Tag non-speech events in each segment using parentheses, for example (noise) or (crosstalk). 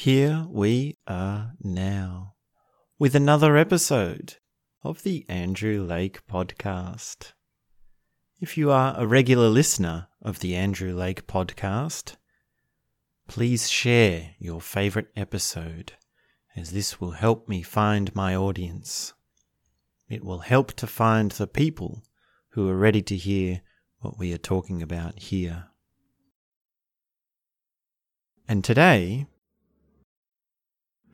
Here we are now with another episode of the Andrew Lake Podcast. If you are a regular listener of the Andrew Lake Podcast, please share your favorite episode, as this will help me find my audience. It will help to find the people who are ready to hear what we are talking about here. And today,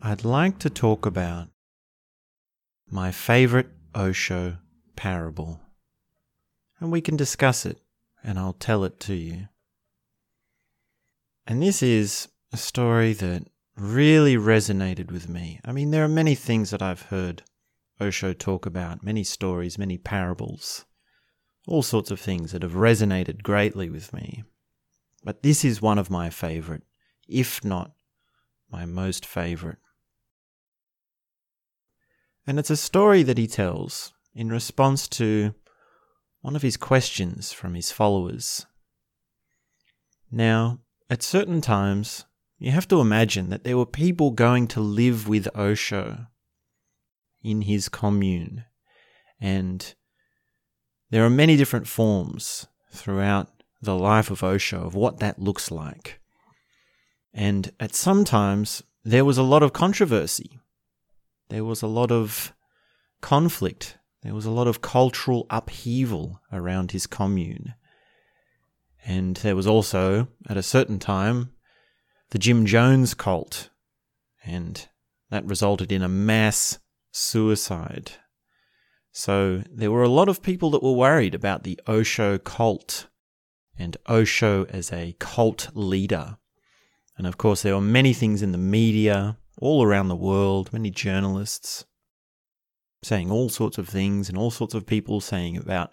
I'd like to talk about my favorite Osho parable. And we can discuss it, and I'll tell it to you. And this is a story that really resonated with me. I mean, there are many things that I've heard Osho talk about, many stories, many parables, all sorts of things that have resonated greatly with me. But this is one of my favorite, if not my most favorite. And it's a story that he tells in response to one of his questions from his followers. Now, at certain times, you have to imagine that there were people going to live with Osho in his commune. And there are many different forms throughout the life of Osho of what that looks like. And at some times, there was a lot of controversy there was a lot of conflict. There was a lot of cultural upheaval around his commune. And there was also, at a certain time, the Jim Jones cult. And that resulted in a mass suicide. So there were a lot of people that were worried about the Osho cult and Osho as a cult leader. And of course, there were many things in the media all around the world, many journalists saying all sorts of things and all sorts of people saying about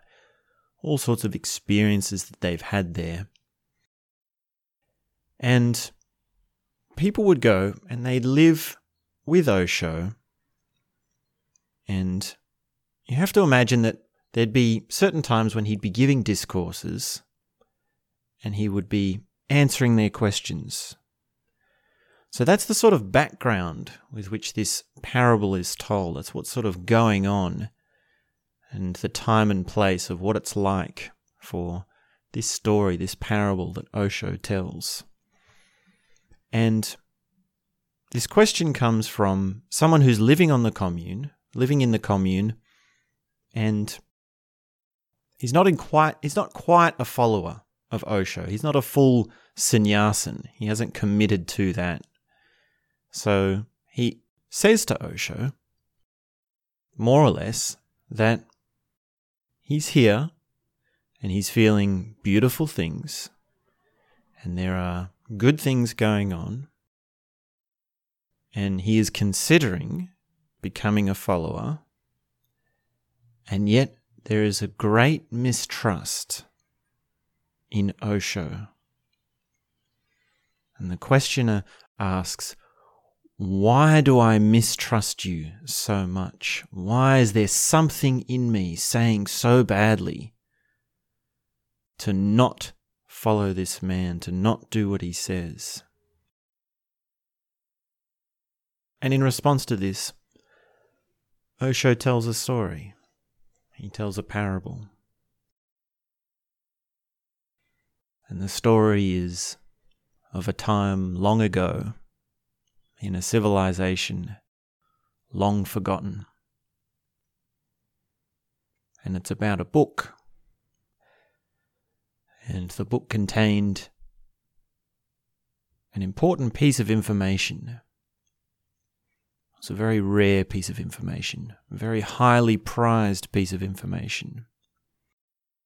all sorts of experiences that they've had there. And people would go and they'd live with Osho. And you have to imagine that there'd be certain times when he'd be giving discourses and he would be answering their questions so that's the sort of background with which this parable is told. That's what's sort of going on and the time and place of what it's like for this story, this parable that Osho tells. And this question comes from someone who's living on the commune, living in the commune, and he's not in quite he's not quite a follower of Osho. He's not a full sannyasin. He hasn't committed to that. So he says to Osho, more or less, that he's here and he's feeling beautiful things and there are good things going on and he is considering becoming a follower and yet there is a great mistrust in Osho. And the questioner asks, why do I mistrust you so much? Why is there something in me saying so badly to not follow this man, to not do what he says? And in response to this, Osho tells a story. He tells a parable. And the story is of a time long ago in a civilization long forgotten. And it's about a book. And the book contained an important piece of information. It's a very rare piece of information, a very highly prized piece of information.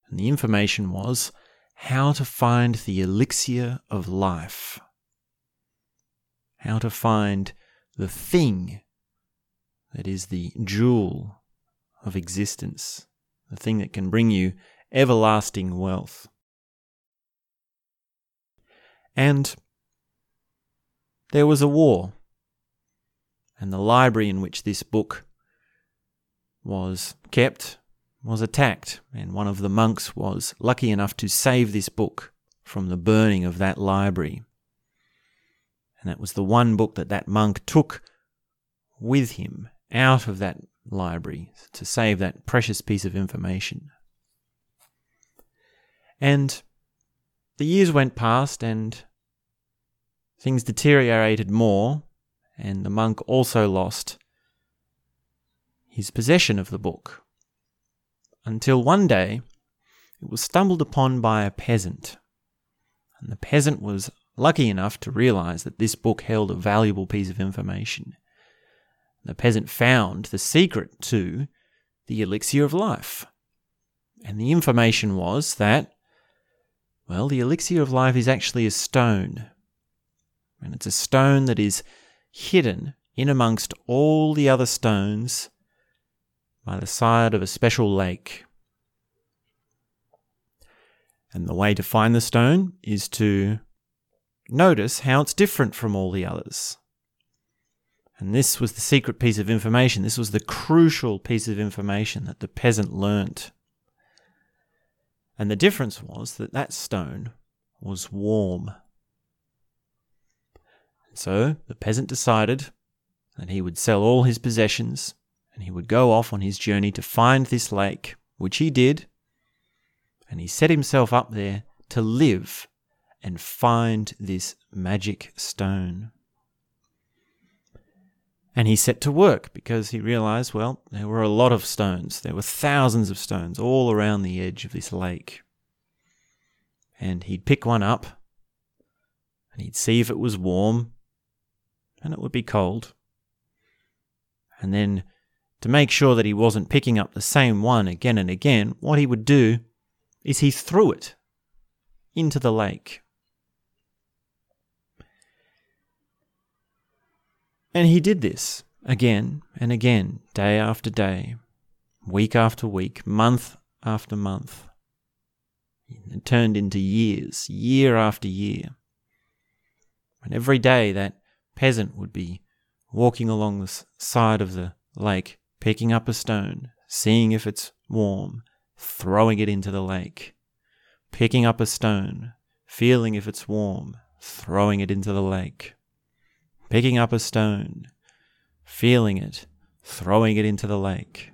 And the information was how to find the elixir of life how to find the thing that is the jewel of existence, the thing that can bring you everlasting wealth. And there was a war, and the library in which this book was kept was attacked, and one of the monks was lucky enough to save this book from the burning of that library. And that was the one book that that monk took with him out of that library to save that precious piece of information. And the years went past and things deteriorated more, and the monk also lost his possession of the book. Until one day it was stumbled upon by a peasant. And the peasant was lucky enough to realize that this book held a valuable piece of information. The peasant found the secret to the elixir of life. And the information was that, well, the elixir of life is actually a stone. And it's a stone that is hidden in amongst all the other stones by the side of a special lake. And the way to find the stone is to notice how it's different from all the others. And this was the secret piece of information. This was the crucial piece of information that the peasant learnt. And the difference was that that stone was warm. So the peasant decided that he would sell all his possessions and he would go off on his journey to find this lake, which he did. And he set himself up there to live and find this magic stone. And he set to work because he realized, well, there were a lot of stones. There were thousands of stones all around the edge of this lake. And he'd pick one up and he'd see if it was warm and it would be cold. And then to make sure that he wasn't picking up the same one again and again, what he would do is he threw it into the lake. And he did this again and again, day after day, week after week, month after month. It turned into years, year after year. And every day that peasant would be walking along the side of the lake, picking up a stone, seeing if it's warm, throwing it into the lake, picking up a stone, feeling if it's warm, throwing it into the lake picking up a stone, feeling it, throwing it into the lake.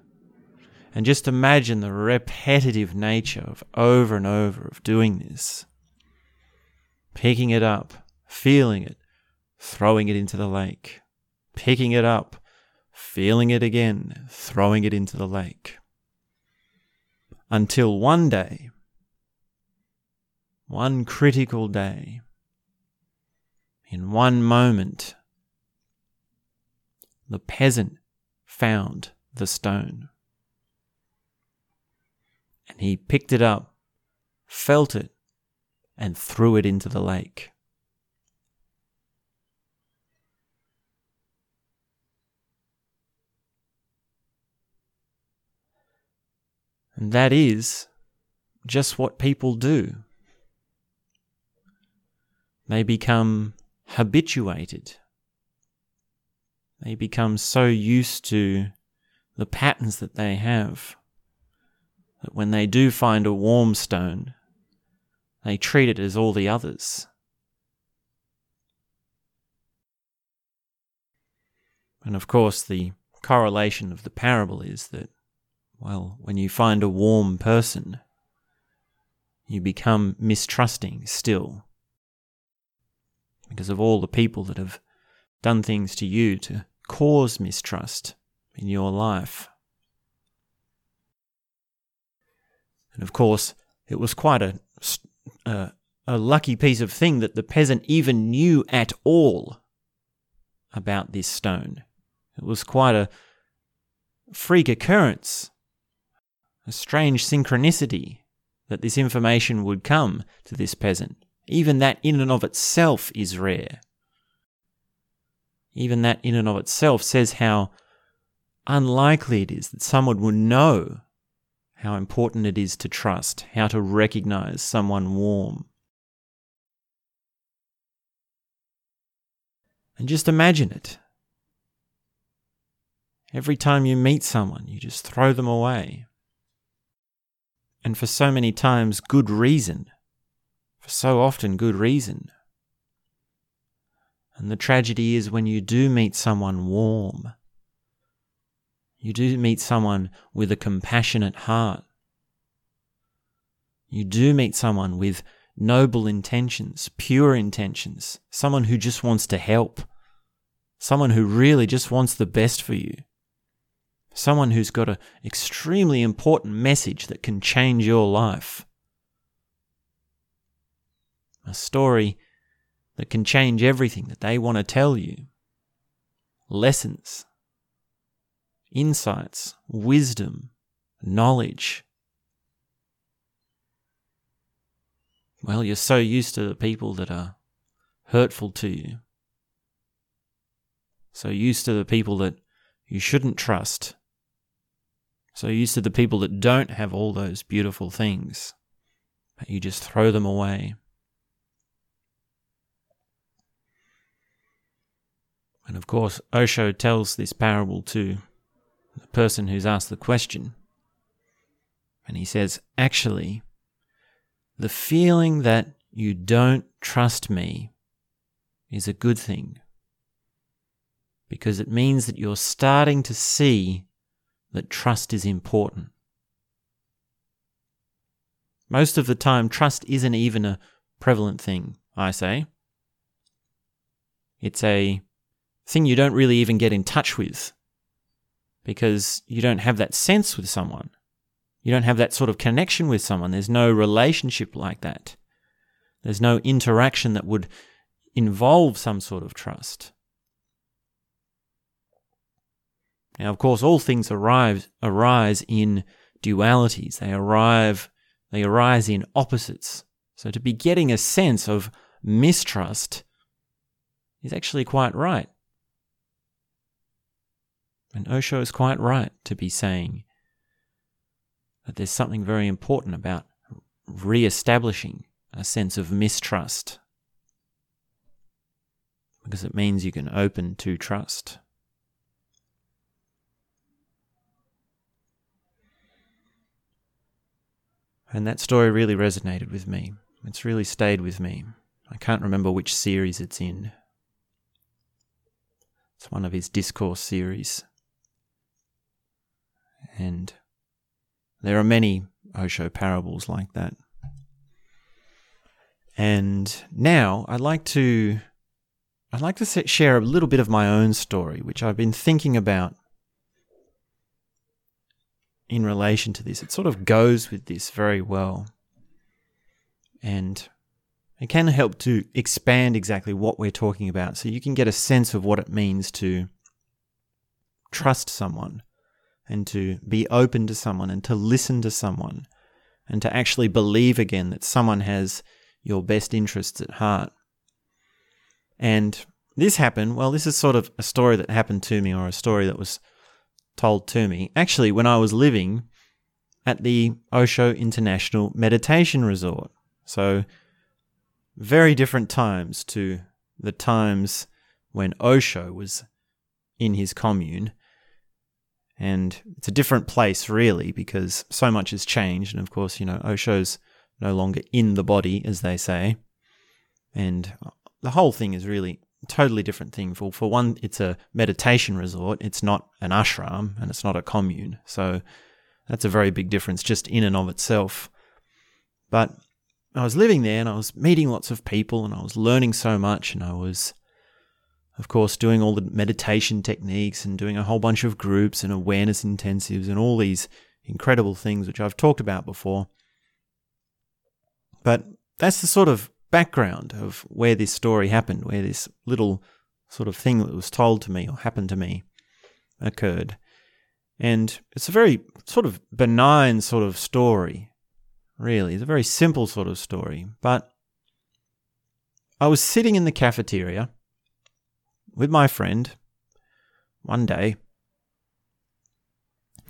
And just imagine the repetitive nature of over and over of doing this. Picking it up, feeling it, throwing it into the lake. Picking it up, feeling it again, throwing it into the lake. Until one day, one critical day, in one moment, the peasant found the stone. And he picked it up, felt it, and threw it into the lake. And that is just what people do. They become habituated they become so used to the patterns that they have that when they do find a warm stone, they treat it as all the others. And of course, the correlation of the parable is that, well, when you find a warm person, you become mistrusting still because of all the people that have done things to you to cause mistrust in your life. And of course, it was quite a, a, a lucky piece of thing that the peasant even knew at all about this stone. It was quite a freak occurrence, a strange synchronicity that this information would come to this peasant. Even that in and of itself is rare. Even that in and of itself says how unlikely it is that someone would know how important it is to trust, how to recognize someone warm. And just imagine it. Every time you meet someone, you just throw them away. And for so many times, good reason. For so often, good reason. And the tragedy is when you do meet someone warm, you do meet someone with a compassionate heart, you do meet someone with noble intentions, pure intentions, someone who just wants to help, someone who really just wants the best for you, someone who's got an extremely important message that can change your life. A story that can change everything that they want to tell you. Lessons, insights, wisdom, knowledge. Well, you're so used to the people that are hurtful to you. So used to the people that you shouldn't trust. So used to the people that don't have all those beautiful things. But you just throw them away. And of course, Osho tells this parable to the person who's asked the question. And he says, actually, the feeling that you don't trust me is a good thing because it means that you're starting to see that trust is important. Most of the time, trust isn't even a prevalent thing, I say. It's a thing you don't really even get in touch with because you don't have that sense with someone. You don't have that sort of connection with someone. There's no relationship like that. There's no interaction that would involve some sort of trust. Now, of course, all things arrive, arise in dualities. They arrive, they arise in opposites. So to be getting a sense of mistrust is actually quite right. And Osho is quite right to be saying that there's something very important about re establishing a sense of mistrust because it means you can open to trust. And that story really resonated with me. It's really stayed with me. I can't remember which series it's in. It's one of his discourse series. And there are many Osho parables like that. And now I'd like to I'd like to share a little bit of my own story, which I've been thinking about in relation to this. It sort of goes with this very well. And it can help to expand exactly what we're talking about so you can get a sense of what it means to trust someone and to be open to someone and to listen to someone and to actually believe again that someone has your best interests at heart. And this happened, well, this is sort of a story that happened to me or a story that was told to me. Actually, when I was living at the Osho International Meditation Resort. So, very different times to the times when Osho was in his commune. And it's a different place, really, because so much has changed. And of course, you know, Osho's no longer in the body, as they say. And the whole thing is really totally different thing. For, for one, it's a meditation resort, it's not an ashram, and it's not a commune. So that's a very big difference just in and of itself. But I was living there and I was meeting lots of people and I was learning so much and I was of course, doing all the meditation techniques and doing a whole bunch of groups and awareness intensives and all these incredible things, which I've talked about before. But that's the sort of background of where this story happened, where this little sort of thing that was told to me or happened to me occurred. And it's a very sort of benign sort of story, really. It's a very simple sort of story. But I was sitting in the cafeteria with my friend one day,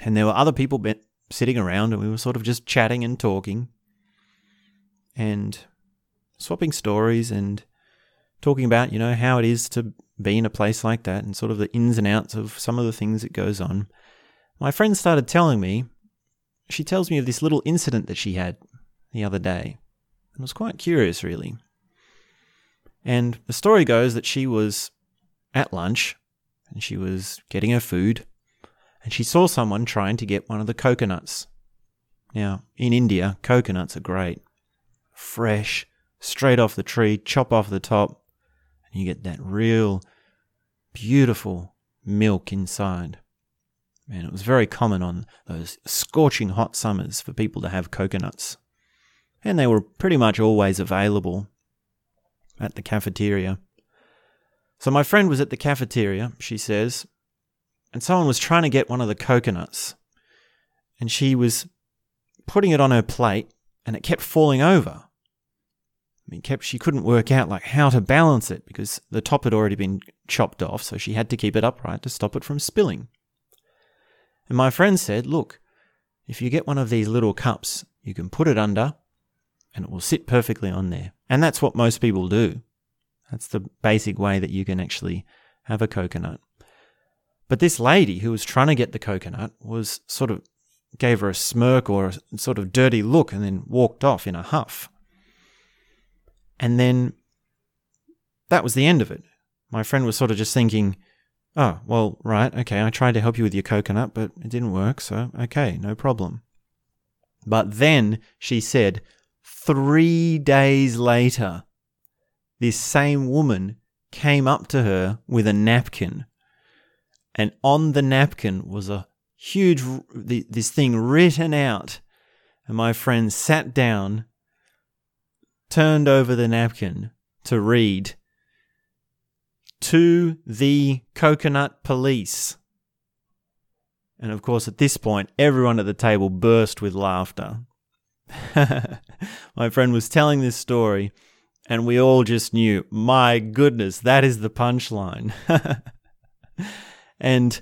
and there were other people sitting around, and we were sort of just chatting and talking and swapping stories and talking about, you know, how it is to be in a place like that and sort of the ins and outs of some of the things that goes on. My friend started telling me, she tells me of this little incident that she had the other day. I was quite curious, really. And the story goes that she was at lunch and she was getting her food and she saw someone trying to get one of the coconuts. Now, in India, coconuts are great. Fresh, straight off the tree, chop off the top, and you get that real beautiful milk inside. And it was very common on those scorching hot summers for people to have coconuts. And they were pretty much always available at the cafeteria. So my friend was at the cafeteria, she says, and someone was trying to get one of the coconuts. And she was putting it on her plate and it kept falling over. I mean, kept she couldn't work out like how to balance it because the top had already been chopped off, so she had to keep it upright to stop it from spilling. And my friend said, "Look, if you get one of these little cups, you can put it under and it will sit perfectly on there." And that's what most people do. That's the basic way that you can actually have a coconut. But this lady who was trying to get the coconut was sort of gave her a smirk or a sort of dirty look and then walked off in a huff. And then that was the end of it. My friend was sort of just thinking, oh, well, right, okay, I tried to help you with your coconut, but it didn't work, so okay, no problem. But then she said, three days later, this same woman came up to her with a napkin. And on the napkin was a huge, this thing written out. And my friend sat down turned over the napkin to read To the Coconut Police. And of course, at this point, everyone at the table burst with laughter. (laughs) my friend was telling this story, and we all just knew, my goodness, that is the punchline. (laughs) and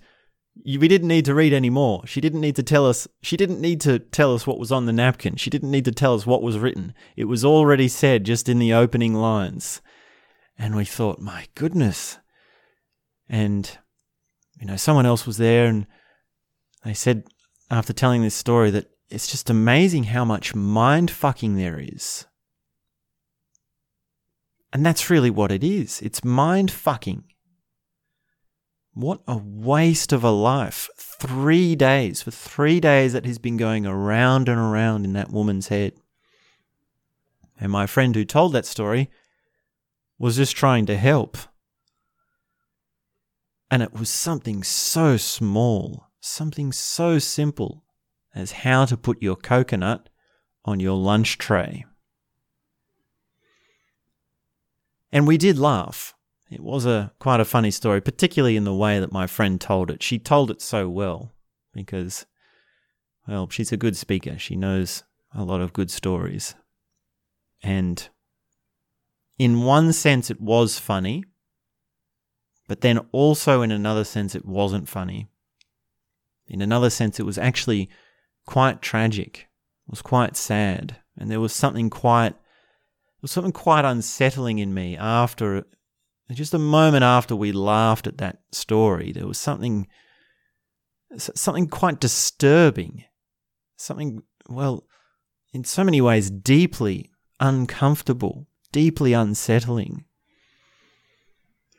we didn't need to read any more. She didn't need to tell us. She didn't need to tell us what was on the napkin. She didn't need to tell us what was written. It was already said just in the opening lines. And we thought, my goodness. And, you know, someone else was there and they said after telling this story that it's just amazing how much mind fucking there is. And that's really what it is. It's mind fucking. What a waste of a life. Three days. For three days, that has been going around and around in that woman's head. And my friend who told that story was just trying to help. And it was something so small, something so simple as how to put your coconut on your lunch tray. And we did laugh. It was a quite a funny story, particularly in the way that my friend told it. She told it so well because, well, she's a good speaker. She knows a lot of good stories. And in one sense, it was funny, but then also in another sense, it wasn't funny. In another sense, it was actually quite tragic. It was quite sad. And there was something quite, there was something quite unsettling in me after just a moment after we laughed at that story, there was something something quite disturbing. Something well, in so many ways deeply uncomfortable, deeply unsettling.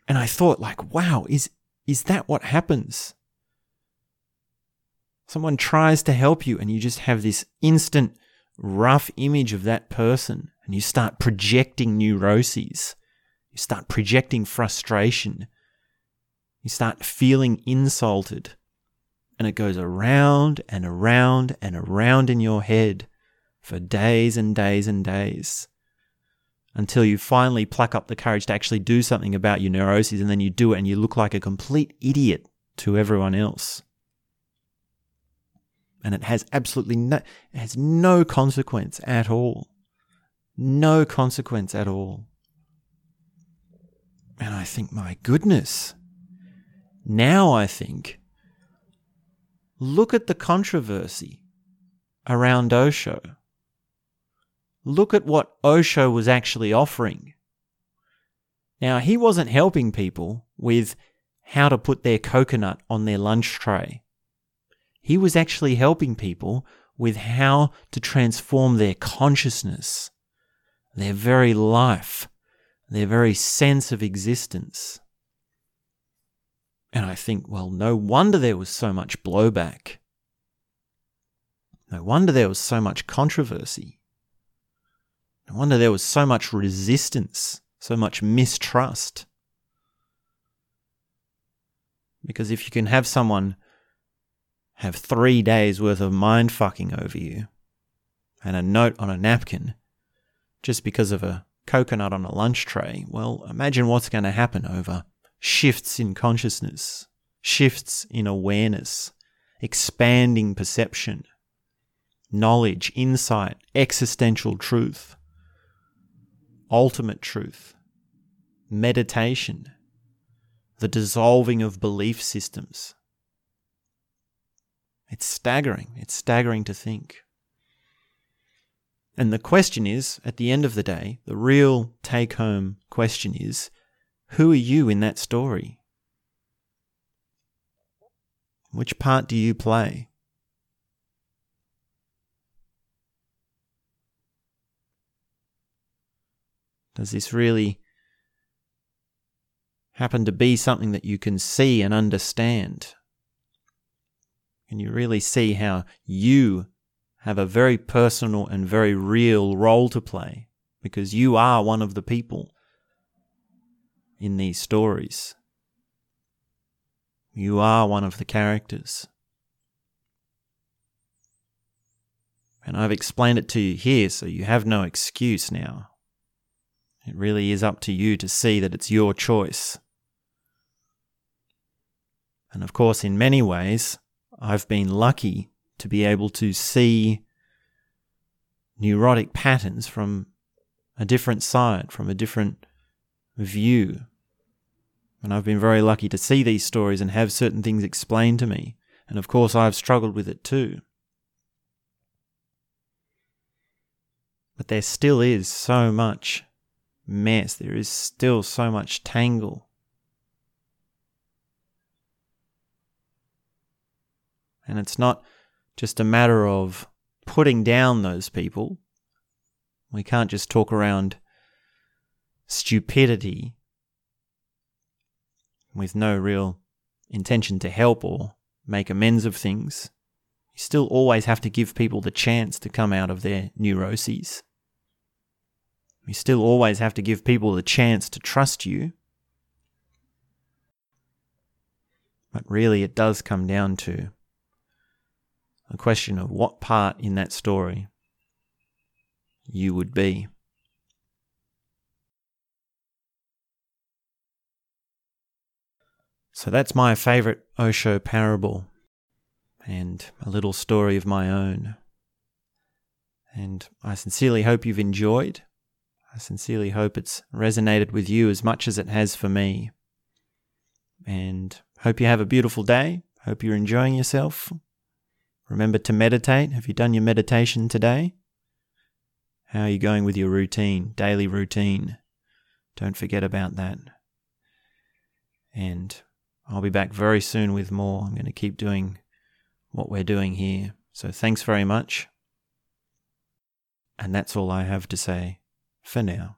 And I thought like, wow, is is that what happens? Someone tries to help you and you just have this instant rough image of that person and you start projecting neuroses you start projecting frustration. You start feeling insulted. And it goes around and around and around in your head for days and days and days until you finally pluck up the courage to actually do something about your neuroses and then you do it and you look like a complete idiot to everyone else. And it has absolutely no, it has no consequence at all. No consequence at all. And I think, my goodness. Now I think, look at the controversy around Osho. Look at what Osho was actually offering. Now, he wasn't helping people with how to put their coconut on their lunch tray. He was actually helping people with how to transform their consciousness, their very life, their very sense of existence. And I think, well, no wonder there was so much blowback. No wonder there was so much controversy. No wonder there was so much resistance, so much mistrust. Because if you can have someone have three days worth of mind fucking over you and a note on a napkin just because of a coconut on a lunch tray, well, imagine what's going to happen over shifts in consciousness, shifts in awareness, expanding perception, knowledge, insight, existential truth, ultimate truth, meditation, the dissolving of belief systems. It's staggering. It's staggering to think. And the question is, at the end of the day, the real take home question is who are you in that story? Which part do you play? Does this really happen to be something that you can see and understand? Can you really see how you have a very personal and very real role to play? Because you are one of the people in these stories. You are one of the characters. And I've explained it to you here, so you have no excuse now. It really is up to you to see that it's your choice. And of course, in many ways, I've been lucky to be able to see neurotic patterns from a different side, from a different view. And I've been very lucky to see these stories and have certain things explained to me. And of course, I've struggled with it too. But there still is so much mess, there is still so much tangle. And it's not just a matter of putting down those people. We can't just talk around stupidity with no real intention to help or make amends of things, you still always have to give people the chance to come out of their neuroses. You still always have to give people the chance to trust you. But really, it does come down to a question of what part in that story you would be. So that's my favourite Osho parable and a little story of my own. And I sincerely hope you've enjoyed. I sincerely hope it's resonated with you as much as it has for me. And hope you have a beautiful day. Hope you're enjoying yourself. Remember to meditate. Have you done your meditation today? How are you going with your routine, daily routine? Don't forget about that. And I'll be back very soon with more. I'm going to keep doing what we're doing here. So thanks very much. And that's all I have to say for now.